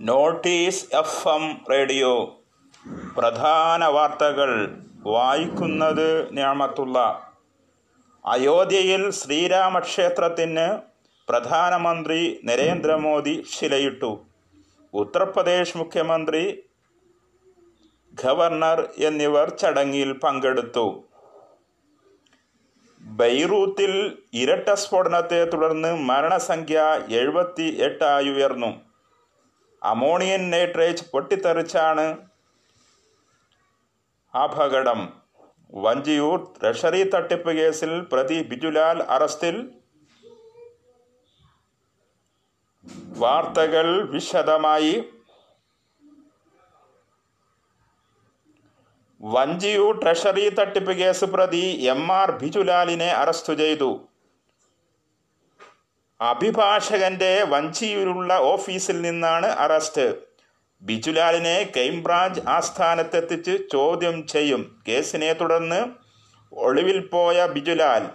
Notice F M radio. പ്രധാന വാർത്തകൾ വായിക്കുന്നത് ഞാമത്തുള്ള. അയോധ്യയിൽ ശ്രീരാമക്ഷേത്രത്തിന് പ്രധാനമന്ത്രി നരേന്ദ്രമോദി ശിലയിട്ടു. ഉത്തർപ്രദേശ് മുഖ്യമന്ത്രി ഗവർണർ എന്നിവർ ചടങ്ങിൽ പങ്കെടുത്തു. ബൈറൂത്തിൽ ഇരട്ട സ്ഫോടനത്തെ തുടർന്ന് മരണസംഖ്യ എഴുപത്തി എട്ടായി ഉയർന്നു. അമോണിയൻ നൈട്രേറ്റ് പൊട്ടിത്തെറിച്ചാണ് അപകടം. വഞ്ചിയൂർ ട്രഷറി തട്ടിപ്പ് കേസിൽ പ്രതി ബിജുലാൽ അറസ്റ്റിൽ. വാർത്തകൾ വിശദമായി. വഞ്ചിയൂർ ട്രഷറി തട്ടിപ്പ് കേസ് പ്രതി എം ആർ ബിജുലാലിനെ അറസ്റ്റ് ചെയ്തു. അഭിഭാഷകന്റെ വഞ്ചിയിലുള്ള ഓഫീസിൽ നിന്നാണ് അറസ്റ്റ്. ബിജുലാലിനെ ക്രൈംബ്രാഞ്ച് ആസ്ഥാനത്തെത്തിച്ച് ചോദ്യം ചെയ്യും. കേസിനെ തുടർന്ന് ഒളിവിൽ പോയ ബിജുലാൽ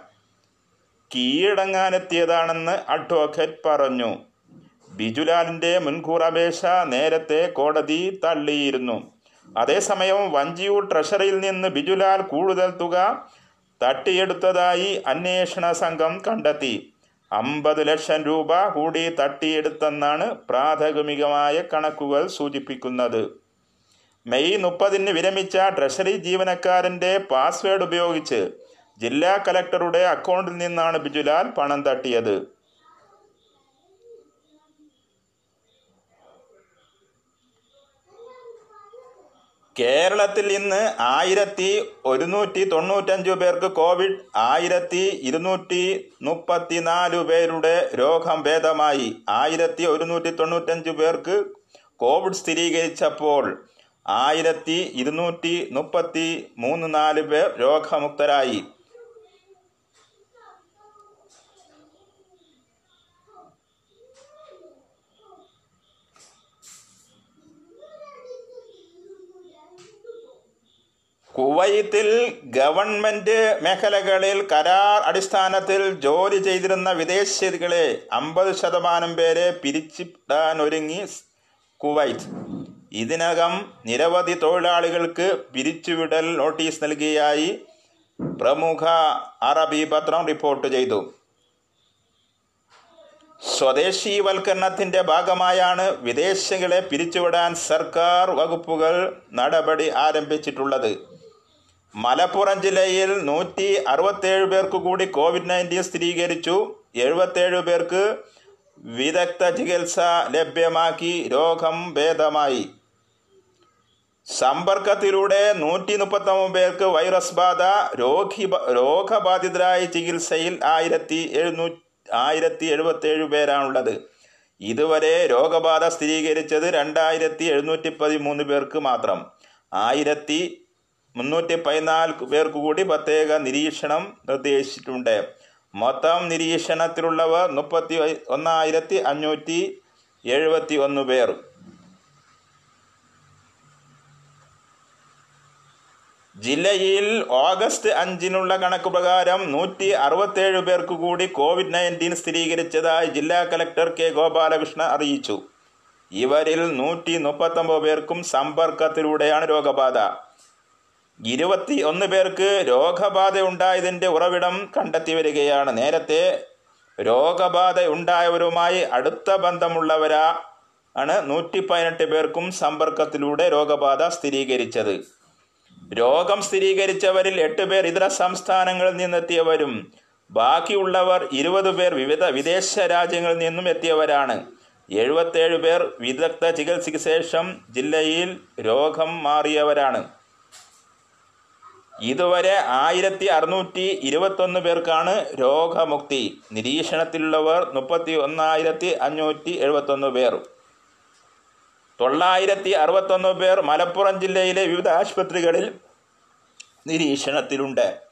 കീഴടങ്ങാനെത്തിയതാണെന്ന് അഡ്വക്കേറ്റ് പറഞ്ഞു. ബിജുലാലിന്റെ മുൻകൂർ അപേക്ഷ നേരത്തെ കോടതി തള്ളിയിരുന്നു. അതേസമയം വഞ്ചിയൂർ ട്രഷറിയിൽ നിന്ന് ബിജുലാൽ കൂടുതൽ തുക തട്ടിയെടുത്തതായി അന്വേഷണ സംഘം കണ്ടെത്തി. അമ്പത് ലക്ഷം രൂപ കൂടി തട്ടിയെടുത്തെന്നാണ് പ്രാഥമികമായ കണക്കുകൾ സൂചിപ്പിക്കുന്നത്. മെയ് മുപ്പതിന് വിരമിച്ച ട്രഷറി ജീവനക്കാരന്റെ പാസ്വേഡ് ഉപയോഗിച്ച് ജില്ലാ കലക്ടറുടെ അക്കൗണ്ടിൽ നിന്നാണ് ബിജുലാൽ പണം തട്ടിയത്. കേരളത്തിൽ ഇന്ന് ആയിരത്തി ഒരുന്നൂറ്റി തൊണ്ണൂറ്റഞ്ചു പേർക്ക് കോവിഡ് ആയിരത്തി ഇരുന്നൂറ്റി മുപ്പത്തിനാല് പേരുടെ രോഗം ഭേദമായി. ആയിരത്തി ഒരുന്നൂറ്റി തൊണ്ണൂറ്റഞ്ചു പേർക്ക് കോവിഡ് സ്ഥിരീകരിച്ചപ്പോൾ ആയിരത്തി ഇരുന്നൂറ്റി മുപ്പത്തി മൂന്ന് നാല് പേർ രോഗമുക്തരായി. കുവൈത്തിൽ ഗവൺമെന്റ് മേഖലകളിൽ കരാർ അടിസ്ഥാനത്തിൽ ജോലി ചെയ്തിരുന്ന വിദേശികളെ അമ്പത് ശതമാനം പേരെ പിരിച്ചിടാനൊരുങ്ങി കുവൈത്ത്. ഇതിനകം നിരവധി തൊഴിലാളികൾക്ക് പിരിച്ചുവിടൽ നോട്ടീസ് നൽകിയായി പ്രമുഖ അറബി പത്രം റിപ്പോർട്ട് ചെയ്തു. സ്വദേശീവൽക്കരണത്തിന്റെ ഭാഗമായാണ് വിദേശികളെ പിരിച്ചുവിടാൻ സർക്കാർ വകുപ്പുകൾ നടപടി ആരംഭിച്ചിട്ടുള്ളത്. മലപ്പുറം ജില്ലയിൽ നൂറ്റി അറുപത്തേഴ് പേർക്ക് കൂടി കോവിഡ് നയന്റീൻ സ്ഥിരീകരിച്ചു. എഴുപത്തേഴ് പേർക്ക് വിദഗ്ധ ചികിത്സ ലഭ്യമാക്കി. രോഗം ഭേദമായി. സമ്പർക്കത്തിലൂടെ നൂറ്റി മുപ്പത്തൊമ്പത് പേർക്ക് വൈറസ് ബാധ രോഗി രോഗബാധിതരായ ചികിത്സയിൽ ആയിരത്തി എഴുന്നൂ ആയിരത്തി എഴുപത്തേഴ് പേരാണുള്ളത്. ഇതുവരെ രോഗബാധ സ്ഥിരീകരിച്ചത് രണ്ടായിരത്തി എഴുന്നൂറ്റി പതിമൂന്ന് പേർക്ക് മാത്രം. ആയിരത്തി മുന്നൂറ്റി പതിനാല് പേർക്ക് കൂടി പ്രത്യേക നിരീക്ഷണം നിർദ്ദേശിച്ചിട്ടുണ്ട്. മൊത്തം നിരീക്ഷണത്തിലുള്ളവർ മുപ്പത്തി ഒന്നായിരത്തി അഞ്ഞൂറ്റി എഴുപത്തി ഒന്ന് പേർ. ജില്ലയിൽ ഓഗസ്റ്റ് അഞ്ചിനുള്ള കണക്ക് പ്രകാരം നൂറ്റി അറുപത്തേഴ് പേർക്ക് കൂടി കോവിഡ് നയന്റീൻ സ്ഥിരീകരിച്ചതായി ജില്ലാ കലക്ടർ കെ ഗോപാലകൃഷ്ണൻ അറിയിച്ചു. ഇവരിൽ നൂറ്റി മുപ്പത്തൊമ്പത് പേർക്കും സമ്പർക്കത്തിലൂടെയാണ് രോഗബാധ. ഇരുപത്തി ഒന്ന് പേർക്ക് രോഗബാധ ഉണ്ടായതിന്റെ ഉറവിടം കണ്ടെത്തി വരികയാണ്. നേരത്തെ രോഗബാധ ഉണ്ടായവരുമായി അടുത്ത ബന്ധമുള്ളവരാ ആണ് നൂറ്റി പതിനെട്ട് പേർക്കും സമ്പർക്കത്തിലൂടെ രോഗബാധ സ്ഥിരീകരിച്ചത്. രോഗം സ്ഥിരീകരിച്ചവരിൽ എട്ട് പേർ ഇതര സംസ്ഥാനങ്ങളിൽ നിന്നെത്തിയവരും ബാക്കിയുള്ളവർ ഇരുപത് പേർ വിവിധ വിദേശ രാജ്യങ്ങളിൽ നിന്നും എത്തിയവരാണ്. എഴുപത്തേഴ് പേർ വിദഗ്ധ ചികിത്സയ്ക്ക് ശേഷം ജില്ലയിൽ രോഗം മാറിയവരാണ്. ഇതുവരെ ആയിരത്തി അറുന്നൂറ്റി ഇരുപത്തൊന്ന് പേർക്കാണ് രോഗമുക്തി. നിരീക്ഷണത്തിലുള്ളവർ മുപ്പത്തി ഒന്നായിരത്തി അഞ്ഞൂറ്റി എഴുപത്തൊന്ന് പേർ. തൊള്ളായിരത്തി അറുപത്തൊന്ന് പേർ മലപ്പുറം ജില്ലയിലെ വിവിധ ആശുപത്രികളിൽ നിരീക്ഷണത്തിലുണ്ട്.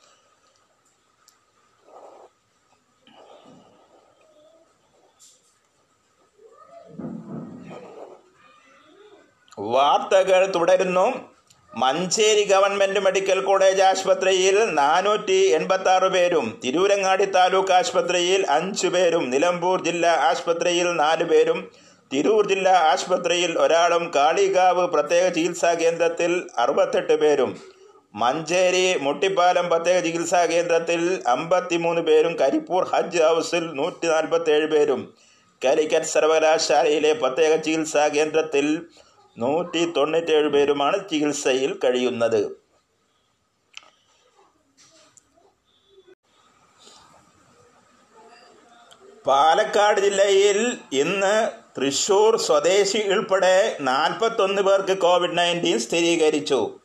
വാർത്തകൾ തുടരുന്നു. മഞ്ചേരി ഗവൺമെന്റ് മെഡിക്കൽ കോളേജ് ആശുപത്രിയിൽ നാനൂറ്റി എൺപത്തി ആറ് പേരും തിരൂരങ്ങാടി താലൂക്ക് ആശുപത്രിയിൽ അഞ്ചു പേരും നിലമ്പൂർ ജില്ലാ ആശുപത്രിയിൽ നാല് പേരും തിരൂർ ജില്ലാ ആശുപത്രിയിൽ ഒരാളും കാളികാവ് പ്രത്യേക ചികിത്സാ കേന്ദ്രത്തിൽ അറുപത്തെട്ട് പേരും മഞ്ചേരി മുട്ടിപ്പാലം പ്രത്യേക ചികിത്സാ കേന്ദ്രത്തിൽ അമ്പത്തിമൂന്ന് പേരും കരിപ്പൂർ ഹജ്ജ് ഹൗസിൽ നൂറ്റി നാൽപ്പത്തേഴ് പേരും കാലിക്കറ്റ് സർവകലാശാലയിലെ പ്രത്യേക ചികിത്സാ കേന്ദ്രത്തിൽ നൂറ്റി തൊണ്ണൂറ്റേഴ് പേരുമാണ് ചികിത്സയിൽ കഴിയുന്നത്. പാലക്കാട് ജില്ലയിൽ ഇന്ന് തൃശൂർ സ്വദേശി ഉൾപ്പെടെ നാൽപ്പത്തൊന്ന് പേർക്ക് കോവിഡ് നയന്റീൻ സ്ഥിരീകരിച്ചു.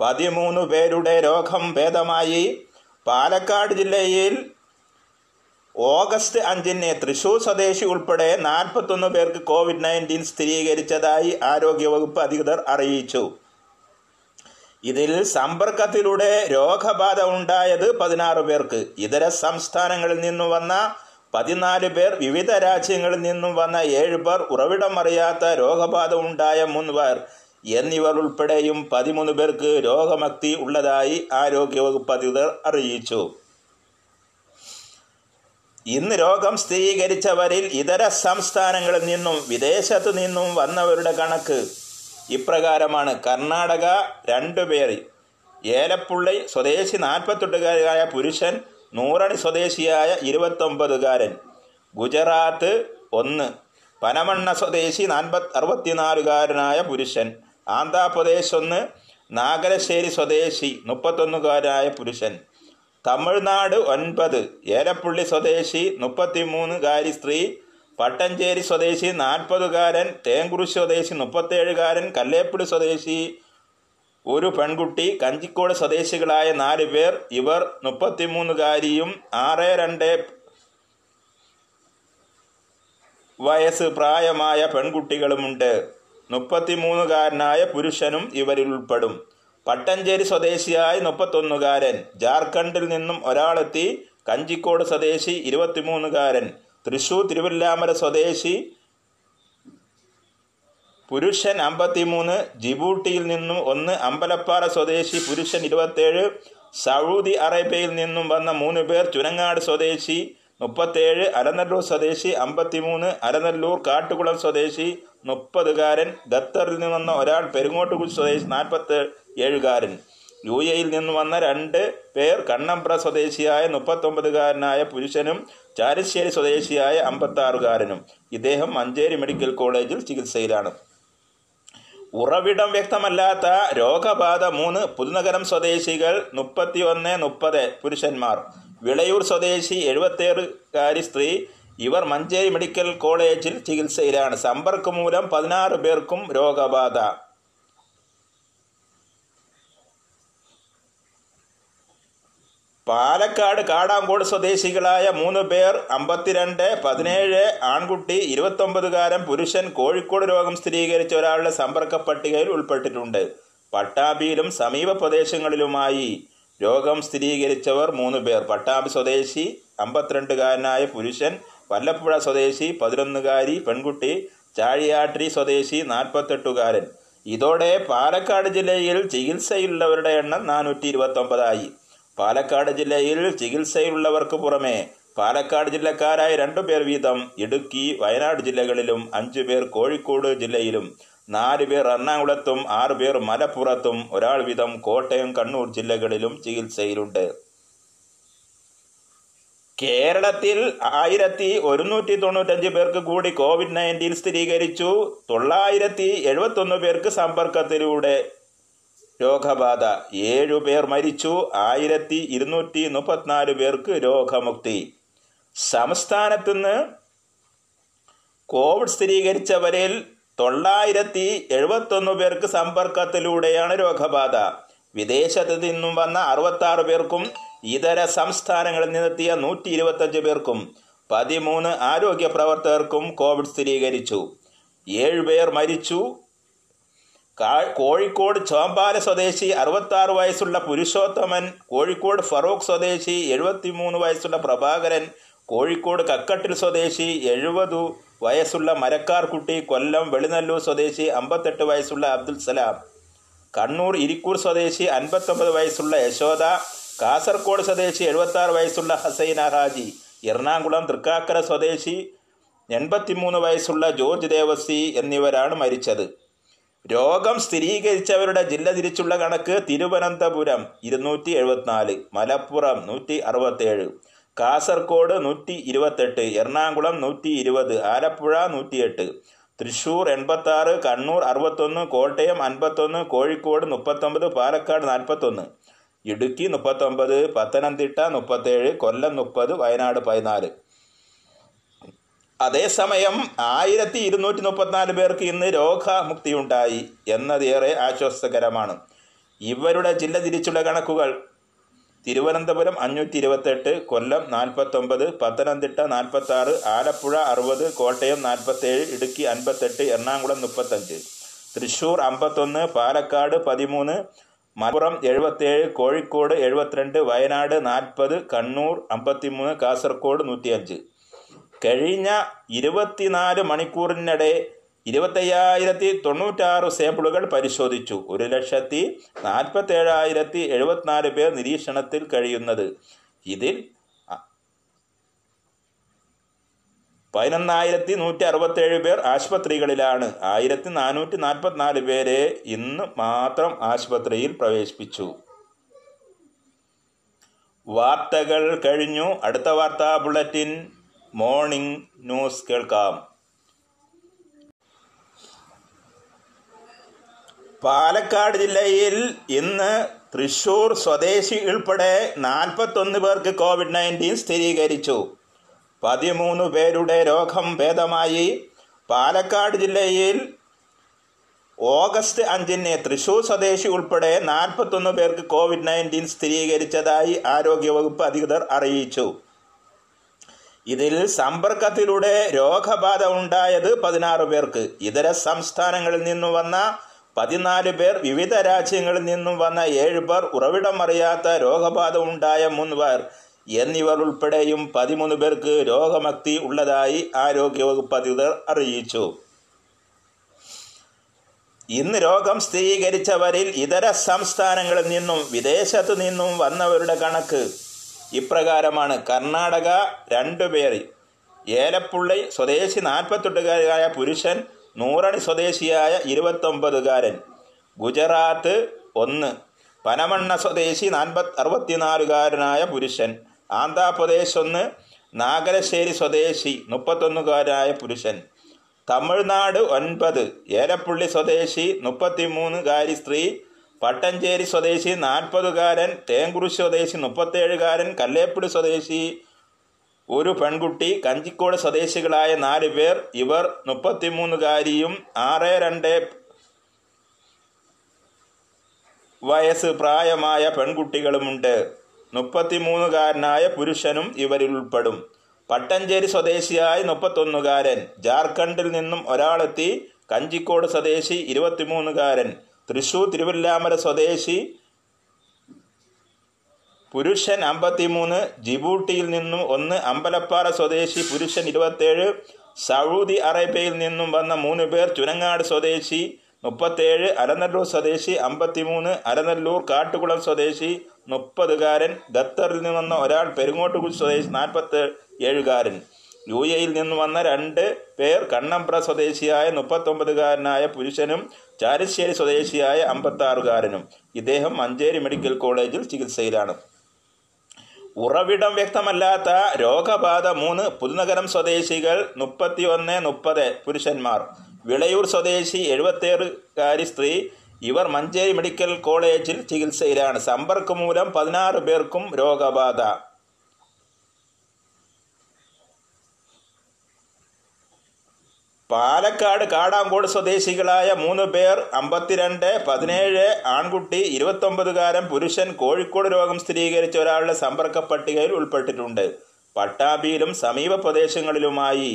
പതിമൂന്ന് പേരുടെ രോഗം ഭേദമായി. പാലക്കാട് ജില്ലയിൽ ഓഗസ്റ്റ് അഞ്ചിന് തൃശൂർ സ്വദേശി ഉൾപ്പെടെ നാൽപ്പത്തൊന്ന് പേർക്ക് കോവിഡ് നയന്റീൻ സ്ഥിരീകരിച്ചതായി ആരോഗ്യവകുപ്പ് അധികൃതർ അറിയിച്ചു. ഇതിൽ സമ്പർക്കത്തിലൂടെ രോഗബാധ ഉണ്ടായത് പതിനാറ് പേർക്ക്. ഇതര സംസ്ഥാനങ്ങളിൽ നിന്നു വന്ന പതിനാല് പേർ വിവിധ രാജ്യങ്ങളിൽ നിന്നും വന്ന ഏഴ് പേർ ഉറവിടം അറിയാത്ത രോഗബാധ ഉണ്ടായ മൂന്ന് പേർ എന്നിവർ ഉൾപ്പെടെയും പതിമൂന്ന് പേർക്ക് രോഗമുക്തി ഉള്ളതായി ആരോഗ്യവകുപ്പ് അധികൃതർ അറിയിച്ചു. ഇന്ന് രോഗം സ്ഥിരീകരിച്ചവരിൽ ഇതര സംസ്ഥാനങ്ങളിൽ നിന്നും വിദേശത്തു നിന്നും വന്നവരുടെ കണക്ക് ഇപ്രകാരമാണ്. കർണാടക രണ്ടു പേർ ഏലപ്പുള്ളി സ്വദേശി നാൽപ്പത്തെട്ടുകാരായ പുരുഷൻ നൂറണി സ്വദേശിയായ ഇരുപത്തൊമ്പതുകാരൻ. ഗുജറാത്ത് ഒന്ന്. പനമണ്ണ സ്വദേശി നാൽപ്പത് അറുപത്തിനാലുകാരനായ പുരുഷൻ. ആന്ധ്രാപ്രദേശ് ഒന്ന്. നാഗരശ്ശേരി സ്വദേശി മുപ്പത്തൊന്നുകാരനായ പുരുഷൻ. തമിഴ്നാട് ഒൻപത് ഏലപ്പുള്ളി സ്വദേശി മുപ്പത്തിമൂന്നുകാരി സ്ത്രീ പട്ടഞ്ചേരി സ്വദേശി നാൽപ്പതുകാരൻ തേങ്കുറിശ് സ്വദേശി മുപ്പത്തേഴുകാരൻ കല്ലേപ്പുടി സ്വദേശി ഒരു പെൺകുട്ടി കഞ്ചിക്കോട് സ്വദേശികളായ നാല് പേർ ഇവർ മുപ്പത്തിമൂന്നുകാരിയും ആറ് രണ്ട് വയസ്സ് പ്രായമായ പെൺകുട്ടികളുമുണ്ട്. മുപ്പത്തിമൂന്നുകാരനായ പുരുഷനും ഇവരിൽ ഉൾപ്പെടും. പട്ടഞ്ചേരി സ്വദേശിയായ മുപ്പത്തൊന്നുകാരൻ. ജാർഖണ്ഡിൽ നിന്നും ഒരാളെത്തി കഞ്ചിക്കോട് സ്വദേശി ഇരുപത്തിമൂന്നുകാരൻ. തൃശൂർ തിരുവല്ലാമല സ്വദേശി പുരുഷൻ അമ്പത്തിമൂന്ന് ജിബൂട്ടിയിൽ നിന്നും ഒന്ന് അമ്പലപ്പാറ സ്വദേശി പുരുഷൻ ഇരുപത്തേഴ് സൗദി അറേബ്യയിൽ നിന്നും വന്ന മൂന്ന് പേർ ചുനങ്ങാട് സ്വദേശി മുപ്പത്തേഴ് അരനല്ലൂർ സ്വദേശി അമ്പത്തിമൂന്ന് അരനല്ലൂർ കാട്ടുകുളം സ്വദേശി മുപ്പതുകാരൻ ഖത്തറിൽ നിന്ന് വന്ന ഒരാൾ പെരുങ്ങോട്ടുകുൾ സ്വദേശി നാൽപ്പത്തി ഏഴുകാരൻ. യു എയിൽ നിന്ന് വന്ന രണ്ട് പേർ കണ്ണമ്പ്ര സ്വദേശിയായ മുപ്പത്തൊമ്പതുകാരനായ പുരുഷനും ചാരശ്ശേരി സ്വദേശിയായ അമ്പത്താറുകാരനും. ഇദ്ദേഹം മഞ്ചേരി മെഡിക്കൽ കോളേജിൽ ചികിത്സയിലാണ്. ഉറവിടം വ്യക്തമല്ലാത്ത രോഗബാധ മൂന്ന് പുതുനഗരം സ്വദേശികൾ മുപ്പത്തി ഒന്ന് മുപ്പത് പുരുഷന്മാർ. വിളയൂർ സ്വദേശി എഴുപത്തേറുകാരി സ്ത്രീ. ഇവർ മഞ്ചേരി മെഡിക്കൽ കോളേജിൽ ചികിത്സയിലാണ്. സമ്പർക്കം മൂലം പതിനാറ് പേർക്കും രോഗബാധ. പാലക്കാട് കാടാങ്കോട് സ്വദേശികളായ മൂന്ന് പേർ അമ്പത്തിരണ്ട് പതിനേഴ് ആൺകുട്ടി ഇരുപത്തൊമ്പതുകാരൻ പുരുഷൻ കോഴിക്കോട് രോഗം സ്ഥിരീകരിച്ച ഒരാളുടെ സമ്പർക്ക പട്ടികയിൽ ഉൾപ്പെട്ടിട്ടുണ്ട്. പട്ടാമ്പിയിലും സമീപ പ്രദേശങ്ങളിലുമായി രോഗം സ്ഥിരീകരിച്ചവർ മൂന്ന് പേർ. പട്ടാമ്പി സ്വദേശി അമ്പത്തിരണ്ടുകാരനായ പുരുഷൻ വല്ലപ്പുഴ സ്വദേശി പതിനൊന്നുകാരി പെൺകുട്ടി ചാഴിയാട്രി സ്വദേശി നാൽപ്പത്തെട്ടുകാരൻ. ഇതോടെ പാലക്കാട് ജില്ലയിൽ ചികിത്സയിലുള്ളവരുടെ എണ്ണം നാനൂറ്റി ഇരുപത്തൊമ്പതായി പാലക്കാട് ജില്ലയിൽ ചികിത്സയിലുള്ളവർക്ക് പുറമെ പാലക്കാട് ജില്ലക്കാരായ രണ്ടു പേർ വീതം ഇടുക്കി വയനാട് ജില്ലകളിലും അഞ്ചു പേർ കോഴിക്കോട് ജില്ലയിലും നാല് പേർ എറണാകുളത്തും ആറു പേർ മലപ്പുറത്തും ഒരാൾ വീതം കോട്ടയം കണ്ണൂർ ജില്ലകളിലും ചികിത്സയിലുണ്ട്. കേരളത്തിൽ ആയിരത്തി ഒരുന്നൂറ്റി തൊണ്ണൂറ്റഞ്ച് പേർക്ക് കൂടി കോവിഡ് നയന്റീൻ സ്ഥിരീകരിച്ചു. തൊള്ളായിരത്തി എഴുപത്തൊന്ന് പേർക്ക് സമ്പർക്കത്തിലൂടെ രോഗബാധ. ഏഴു പേർ മരിച്ചു. ആയിരത്തി ഇരുന്നൂറ്റി മുപ്പത്തിനാല് പേർക്ക് രോഗമുക്തി. സംസ്ഥാനത്തുനിന്ന് കോവിഡ് സ്ഥിരീകരിച്ചവരിൽ തൊള്ളായിരത്തി എഴുപത്തൊന്ന് പേർക്ക് സമ്പർക്കത്തിലൂടെയാണ് രോഗബാധ. വിദേശത്ത് നിന്നും വന്ന അറുപത്താറ് പേർക്കും ഇതര സംസ്ഥാനങ്ങളിൽ നിന്നെത്തിയ നൂറ്റി ഇരുപത്തഞ്ച് പേർക്കും പതിമൂന്ന് ആരോഗ്യ പ്രവർത്തകർക്കും കോവിഡ് സ്ഥിരീകരിച്ചു. ഏഴുപേർ മരിച്ചു. കോഴിക്കോട് ചോമ്പാല സ്വദേശി അറുപത്താറ് വയസ്സുള്ള പുരുഷോത്തമൻ കോഴിക്കോട് ഫറൂഖ് സ്വദേശി എഴുപത്തിമൂന്ന് വയസ്സുള്ള പ്രഭാകരൻ കോഴിക്കോട് കക്കട്ടിൽ സ്വദേശി എഴുപത് വയസ്സുള്ള മരക്കാർകുട്ടി കൊല്ലം വെളിനല്ലൂർ സ്വദേശി അമ്പത്തെട്ട് വയസ്സുള്ള അബ്ദുൽ സലാം. കണ്ണൂർ ഇരിക്കൂർ സ്വദേശി അൻപത്തൊമ്പത് വയസ്സുള്ള യശോദ കാസർകോട് സ്വദേശി എഴുപത്താറ് വയസ്സുള്ള ഹസൈന ഹാജി എറണാകുളം തൃക്കാക്കര സ്വദേശി എൺപത്തിമൂന്ന് വയസ്സുള്ള ജോർജ് ദേവസി എന്നിവരാണ് മരിച്ചത്. രോഗം സ്ഥിരീകരിച്ചവരുടെ ജില്ല തിരിച്ചുള്ള കണക്ക് തിരുവനന്തപുരം ഇരുന്നൂറ്റി എഴുപത്തിനാല് മലപ്പുറം നൂറ്റി അറുപത്തേഴ് കാസർഗോഡ് നൂറ്റി ഇരുപത്തെട്ട് എറണാകുളം നൂറ്റി ഇരുപത് ആലപ്പുഴ നൂറ്റിയെട്ട് തൃശൂർ എൺപത്തി ആറ് കണ്ണൂർ അറുപത്തൊന്ന് കോട്ടയം അൻപത്തൊന്ന് കോഴിക്കോട് മുപ്പത്തൊമ്പത് പാലക്കാട് നാൽപ്പത്തൊന്ന് ഇടുക്കി മുപ്പത്തൊമ്പത് പത്തനംതിട്ട മുപ്പത്തേഴ് കൊല്ലം മുപ്പത് വയനാട് പതിനാല്. അതേസമയം ആയിരത്തി ഇരുന്നൂറ്റി മുപ്പത്തിനാല് പേർക്ക് ഇന്ന് രോഗമുക്തിയുണ്ടായി എന്നതേറെ ആശ്വാസകരമാണ്. ഇവരുടെ ജില്ല തിരിച്ചുള്ള കണക്കുകൾ. തിരുവനന്തപുരം അഞ്ഞൂറ്റി ഇരുപത്തെട്ട് കൊല്ലം നാൽപ്പത്തൊമ്പത് പത്തനംതിട്ട നാൽപ്പത്തി ആറ് ആലപ്പുഴ അറുപത് കോട്ടയം നാൽപ്പത്തേഴ് ഇടുക്കി അൻപത്തെട്ട് എറണാകുളം മുപ്പത്തഞ്ച്. തൃശ്ശൂർ അമ്പത്തൊന്ന് പാലക്കാട് പതിമൂന്ന് മലപ്പുറം എഴുപത്തേഴ് കോഴിക്കോട് എഴുപത്തിരണ്ട് വയനാട് നാൽപ്പത് കണ്ണൂർ അമ്പത്തിമൂന്ന് കാസർഗോഡ് നൂറ്റിയഞ്ച്. കഴിഞ്ഞ ഇരുപത്തിനാല് മണിക്കൂറിനിടെ ഇരുപത്തയ്യായിരത്തി തൊണ്ണൂറ്റാറ് സാമ്പിളുകൾ പരിശോധിച്ചു. ഒരു ലക്ഷത്തി നാൽപ്പത്തേഴായിരത്തി എഴുപത്തിനാല് പേർ നിരീക്ഷണത്തിൽ കഴിയുന്നത്. ഇതിൽ പതിനൊന്നായിരത്തി നൂറ്റി അറുപത്തേഴ് പേർ ആശുപത്രികളിലാണ്. ആയിരത്തി നാനൂറ്റി നാൽപ്പത്തിനാല് പേരെ ഇന്ന് മാത്രം ആശുപത്രിയിൽ പ്രവേശിപ്പിച്ചു. വാർത്തകൾ കഴിഞ്ഞു. അടുത്ത വാർത്താ ബുള്ളറ്റിൻ. മോർണിംഗ് ന്യൂസ് കേൾക്കാം. പാലക്കാട് ജില്ലയിൽ ഇന്ന് തൃശൂർ സ്വദേശി ഉൾപ്പെടെ നാൽപ്പത്തൊന്ന് പേർക്ക് കോവിഡ് നയന്റീൻ സ്ഥിരീകരിച്ചു. പതിമൂന്ന് പേരുടെ രോഗം ഭേദമായി. പാലക്കാട് ജില്ലയിൽ ഓഗസ്റ്റ് അഞ്ചിന് തൃശൂർ സ്വദേശി ഉൾപ്പെടെ നാൽപ്പത്തൊന്ന് പേർക്ക് കോവിഡ് നയന്റീൻ സ്ഥിരീകരിച്ചതായി ആരോഗ്യവകുപ്പ് അധികൃതർ അറിയിച്ചു. ഇതിൽ സമ്പർക്കത്തിലൂടെ രോഗബാധ ഉണ്ടായത് പതിനാറ് പേർക്ക്. ഇതര സംസ്ഥാനങ്ങളിൽ നിന്നും വന്ന പതിനാല് പേർ വിവിധ രാജ്യങ്ങളിൽ നിന്നും വന്ന ഏഴ് പേർ ഉറവിടമറിയാത്ത രോഗബാധ ഉണ്ടായ മൂന്ന് പേർ എന്നിവർ ഉൾപ്പെടെയും പതിമൂന്ന് പേർക്ക് രോഗമുക്തി ഉള്ളതായി ആരോഗ്യവകുപ്പ് അധികൃതർ അറിയിച്ചു. ഇന്ന് രോഗം സ്ഥിരീകരിച്ചവരിൽ ഇതര സംസ്ഥാനങ്ങളിൽ നിന്നും വിദേശത്തു നിന്നും വന്നവരുടെ കണക്ക് ഇപ്രകാരമാണ് കർണാടക രണ്ടുപേർ ഏലപ്പുള്ളി സ്വദേശി നാൽപ്പത്തെട്ടുകാരായ പുരുഷൻ നൂറണി സ്വദേശിയായ ഇരുപത്തൊമ്പതുകാരൻ. ഗുജറാത്ത് ഒന്ന്. പനമണ്ണ സ്വദേശി നാൽപ്പത് അറുപത്തിനാലുകാരനായ പുരുഷൻ. ആന്ധ്രാപ്രദേശ് ഒന്ന്. നാഗരശ്ശേരി സ്വദേശി മുപ്പത്തൊന്നുകാരനായ പുരുഷൻ. തമിഴ്നാട് ഒൻപത്. ഏലപ്പുള്ളി സ്വദേശി മുപ്പത്തിമൂന്നുകാരി സ്ത്രീ പട്ടഞ്ചേരി സ്വദേശി നാൽപ്പതുകാരൻ തേങ്കുറിശ് സ്വദേശി മുപ്പത്തേഴുകാരൻ കല്ലേപ്പുടി സ്വദേശി ഒരു പെൺകുട്ടി കഞ്ചിക്കോട് സ്വദേശികളായ നാല് പേർ ഇവർ മുപ്പത്തിമൂന്നുകാരിയും ആറ് രണ്ട് വയസ്സ് പ്രായമായ പെൺകുട്ടികളുമുണ്ട്. മുപ്പത്തിമൂന്നുകാരനായ പുരുഷനും ഇവരിൽ ഉൾപ്പെടും. പട്ടഞ്ചേരി സ്വദേശിയായ മുപ്പത്തൊന്നുകാരൻ ജാർഖണ്ഡിൽ നിന്നും ഒരാളെത്തി കഞ്ചിക്കോട് സ്വദേശി ഇരുപത്തിമൂന്നുകാരൻ. തൃശൂർ തിരുവല്ലാമല സ്വദേശി പുരുഷൻ അമ്പത്തിമൂന്ന് ജിബൂട്ടിയിൽ നിന്നും ഒന്ന് അമ്പലപ്പാറ സ്വദേശി പുരുഷൻ ഇരുപത്തേഴ് സൗദി അറേബ്യയിൽ നിന്നും വന്ന മൂന്ന് പേർ ചുരങ്ങാട് സ്വദേശി മുപ്പത്തേഴ് അലനല്ലൂർ സ്വദേശി അമ്പത്തിമൂന്ന് അലനല്ലൂർ കാട്ടുകുളം സ്വദേശി മുപ്പതുകാരൻ ഖത്തറിൽ നിന്ന് വന്ന ഒരാൾ പെരുങ്ങോട്ടുകുൾ സ്വദേശി നാൽപ്പത്തി ഏഴുകാരൻ. യു എയിൽ നിന്ന് വന്ന രണ്ട് പേർ കണ്ണമ്പ്ര സ്വദേശിയായ മുപ്പത്തൊമ്പതുകാരനായ പുരുഷനും ചാരശ്ശേരി സ്വദേശിയായ അമ്പത്താറുകാരനും. ഇദ്ദേഹം മഞ്ചേരി മെഡിക്കൽ കോളേജിൽ ചികിത്സയിലാണ്. ഉറവിടം വ്യക്തമല്ലാത്ത രോഗബാധ മൂന്ന് പുതുനഗരം സ്വദേശികൾ മുപ്പത്തി ഒന്ന് മുപ്പത് പുരുഷന്മാർ. വിളയൂർ സ്വദേശി എഴുപത്തേറുകാരി സ്ത്രീ. ഇവർ മഞ്ചേരി മെഡിക്കൽ കോളേജിൽ ചികിത്സയിലാണ്. സമ്പർക്കം മൂലം പതിനാറ് പേർക്കും രോഗബാധ. പാലക്കാട് കാടാങ്കോട് സ്വദേശികളായ മൂന്ന് പേർ അമ്പത്തിരണ്ട് പതിനേഴ് ആൺകുട്ടി ഇരുപത്തൊമ്പതുകാരൻ പുരുഷൻ കോഴിക്കോട് രോഗം സ്ഥിരീകരിച്ച ഒരാളുടെ സമ്പർക്ക പട്ടികയിൽ ഉൾപ്പെട്ടിട്ടുണ്ട്. പട്ടാമ്പിയിലും സമീപ പ്രദേശങ്ങളിലുമായി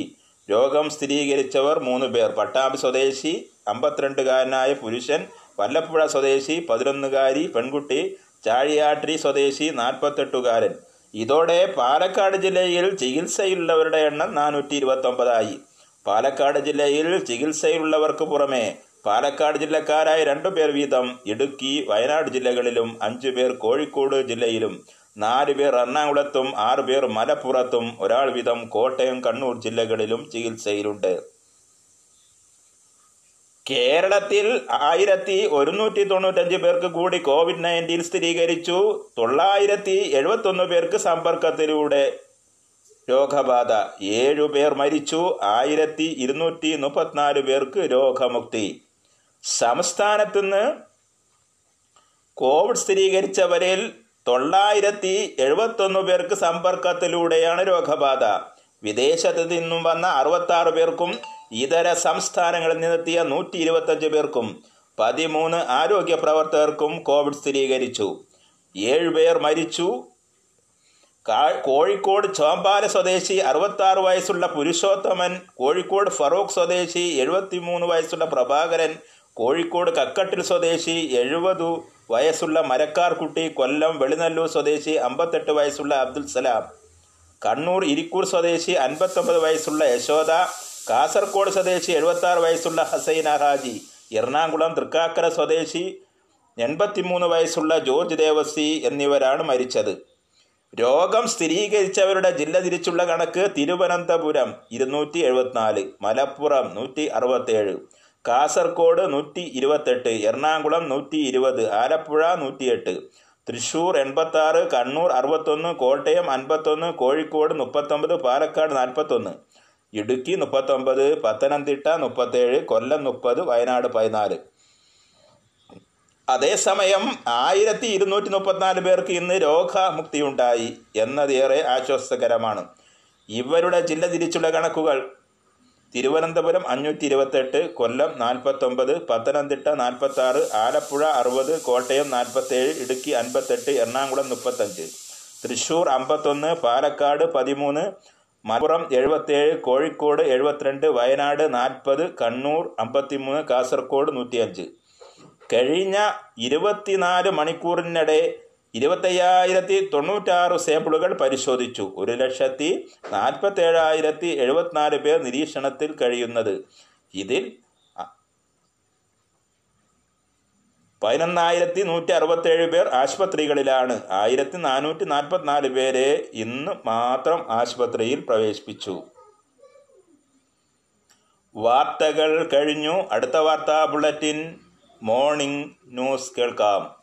രോഗം സ്ഥിരീകരിച്ചവർ മൂന്ന് പേർ. പട്ടാമ്പി സ്വദേശി അമ്പത്തിരണ്ടുകാരനായ പുരുഷൻ വല്ലപ്പുഴ സ്വദേശി പതിനൊന്നുകാരി പെൺകുട്ടി ചാഴിയാട്രി സ്വദേശി നാൽപ്പത്തെട്ടുകാരൻ. ഇതോടെ പാലക്കാട് ജില്ലയിൽ ചികിത്സയിലുള്ളവരുടെ എണ്ണം നാനൂറ്റി ഇരുപത്തൊമ്പതായി. പാലക്കാട് ജില്ലയിൽ ചികിത്സയിലുള്ളവർക്ക് പുറമെ പാലക്കാട് ജില്ലക്കാരായ രണ്ടു പേർ വീതം ഇടുക്കി വയനാട് ജില്ലകളിലും അഞ്ചു പേർ കോഴിക്കോട് ജില്ലയിലും നാല് പേർ എറണാകുളത്തും ആറ് പേർ മലപ്പുറത്തും ഒരാൾ വീതം കോട്ടയം കണ്ണൂർ ജില്ലകളിലും ചികിത്സയിലുണ്ട്. കേരളത്തിൽ ആയിരത്തി ഒരുന്നൂറ്റി തൊണ്ണൂറ്റഞ്ച് പേർക്ക് കൂടി കോവിഡ് നയന്റീൻ സ്ഥിരീകരിച്ചു. തൊള്ളായിരത്തി എഴുപത്തൊന്ന് പേർക്ക് സമ്പർക്കത്തിലൂടെ രോഗബാധ. ഏഴു പേർ മരിച്ചു. ആയിരത്തി ഇരുന്നൂറ്റി മുപ്പത്തിനാല് പേർക്ക് രോഗമുക്തി. സംസ്ഥാനത്തുനിന്ന് കോവിഡ് സ്ഥിരീകരിച്ചവരിൽ തൊള്ളായിരത്തി എഴുപത്തൊന്ന് പേർക്ക് സമ്പർക്കത്തിലൂടെയാണ് രോഗബാധ. വിദേശത്ത് നിന്നും വന്ന അറുപത്താറ് പേർക്കും ഇതര സംസ്ഥാനങ്ങളിൽ നിന്നെത്തിയ നൂറ്റി ഇരുപത്തഞ്ച് പേർക്കും പതിമൂന്ന് ആരോഗ്യ പ്രവർത്തകർക്കും കോവിഡ് സ്ഥിരീകരിച്ചു. ഏഴുപേർ മരിച്ചു. കോഴിക്കോട് ചോമ്പാല സ്വദേശി അറുപത്തി വയസ്സുള്ള പുരുഷോത്തമൻ കോഴിക്കോട് ഫറൂഖ് സ്വദേശി എഴുപത്തിമൂന്ന് വയസ്സുള്ള പ്രഭാകരൻ കോഴിക്കോട് കക്കട്ടിൽ സ്വദേശി എഴുപത് വയസ്സുള്ള മരക്കാർകുട്ടി കൊല്ലം വെളിനല്ലൂർ സ്വദേശി അമ്പത്തെട്ട് വയസ്സുള്ള അബ്ദുൽ സലാം. കണ്ണൂർ ഇരിക്കൂർ സ്വദേശി അൻപത്തൊമ്പത് വയസ്സുള്ള യശോദ കാസർഗോഡ് സ്വദേശി എഴുപത്തി ആറ് വയസ്സുള്ള ഹസൈന ഹാജി എറണാകുളം തൃക്കാക്കര സ്വദേശി എൺപത്തിമൂന്ന് വയസ്സുള്ള ജോർജ് ദേവസി എന്നിവരാണ് മരിച്ചത്. രോഗം സ്ഥിരീകരിച്ചവരുടെ ജില്ല തിരിച്ചുള്ള കണക്ക് തിരുവനന്തപുരം ഇരുന്നൂറ്റി എഴുപത്തിനാല് മലപ്പുറം നൂറ്റി അറുപത്തേഴ് കാസർഗോഡ് നൂറ്റി ഇരുപത്തെട്ട് എറണാകുളം നൂറ്റി ഇരുപത് ആലപ്പുഴ നൂറ്റിയെട്ട് തൃശൂർ എൺപത്തി ആറ് കണ്ണൂർ അറുപത്തൊന്ന് കോട്ടയം അൻപത്തൊന്ന് കോഴിക്കോട് മുപ്പത്തൊമ്പത് പാലക്കാട് നാൽപ്പത്തൊന്ന് ഇടുക്കി മുപ്പത്തൊമ്പത് പത്തനംതിട്ട മുപ്പത്തേഴ് കൊല്ലം മുപ്പത് വയനാട് പതിനാല്. അതേസമയം ആയിരത്തി ഇരുന്നൂറ്റി മുപ്പത്തിനാല് പേർക്ക് ഇന്ന് രോഗമുക്തിയുണ്ടായി എന്നതേറെ ആശ്വാസകരമാണ്. ഇവരുടെ ജില്ല തിരിച്ചുള്ള കണക്കുകൾ. തിരുവനന്തപുരം അഞ്ഞൂറ്റി ഇരുപത്തെട്ട് കൊല്ലം നാൽപ്പത്തൊമ്പത് പത്തനംതിട്ട നാൽപ്പത്തി ആറ് ആലപ്പുഴ അറുപത് കോട്ടയം നാൽപ്പത്തേഴ് ഇടുക്കി അൻപത്തെട്ട് എറണാകുളം മുപ്പത്തഞ്ച്. തൃശൂർ അമ്പത്തൊന്ന് പാലക്കാട് പതിമൂന്ന് മലപ്പുറം എഴുപത്തേഴ് കോഴിക്കോട് എഴുപത്തിരണ്ട് വയനാട് നാൽപ്പത് കണ്ണൂർ അമ്പത്തിമൂന്ന് കാസർഗോഡ് നൂറ്റിയഞ്ച്. കഴിഞ്ഞ ഇരുപത്തിനാല് മണിക്കൂറിനിടെ ഇരുപത്തയ്യായിരത്തി തൊണ്ണൂറ്റാറ് സാമ്പിളുകൾ പരിശോധിച്ചു. ഒരു ലക്ഷത്തി നാൽപ്പത്തേഴായിരത്തി എഴുപത്തിനാല് പേർ നിരീക്ഷണത്തിൽ കഴിയുന്നത്. ഇതിൽ പതിനൊന്നായിരത്തി നൂറ്റി അറുപത്തേഴ് പേർ ആശുപത്രികളിലാണ്. ആയിരത്തി നാനൂറ്റി നാൽപ്പത്തിനാല് പേരെ ഇന്ന് മാത്രം ആശുപത്രിയിൽ പ്രവേശിപ്പിച്ചു. വാർത്തകൾ കഴിഞ്ഞു. അടുത്ത വാർത്താ ബുള്ളറ്റിൻ. മോർണിംഗ് ന്യൂസ് കേൾക്കാം.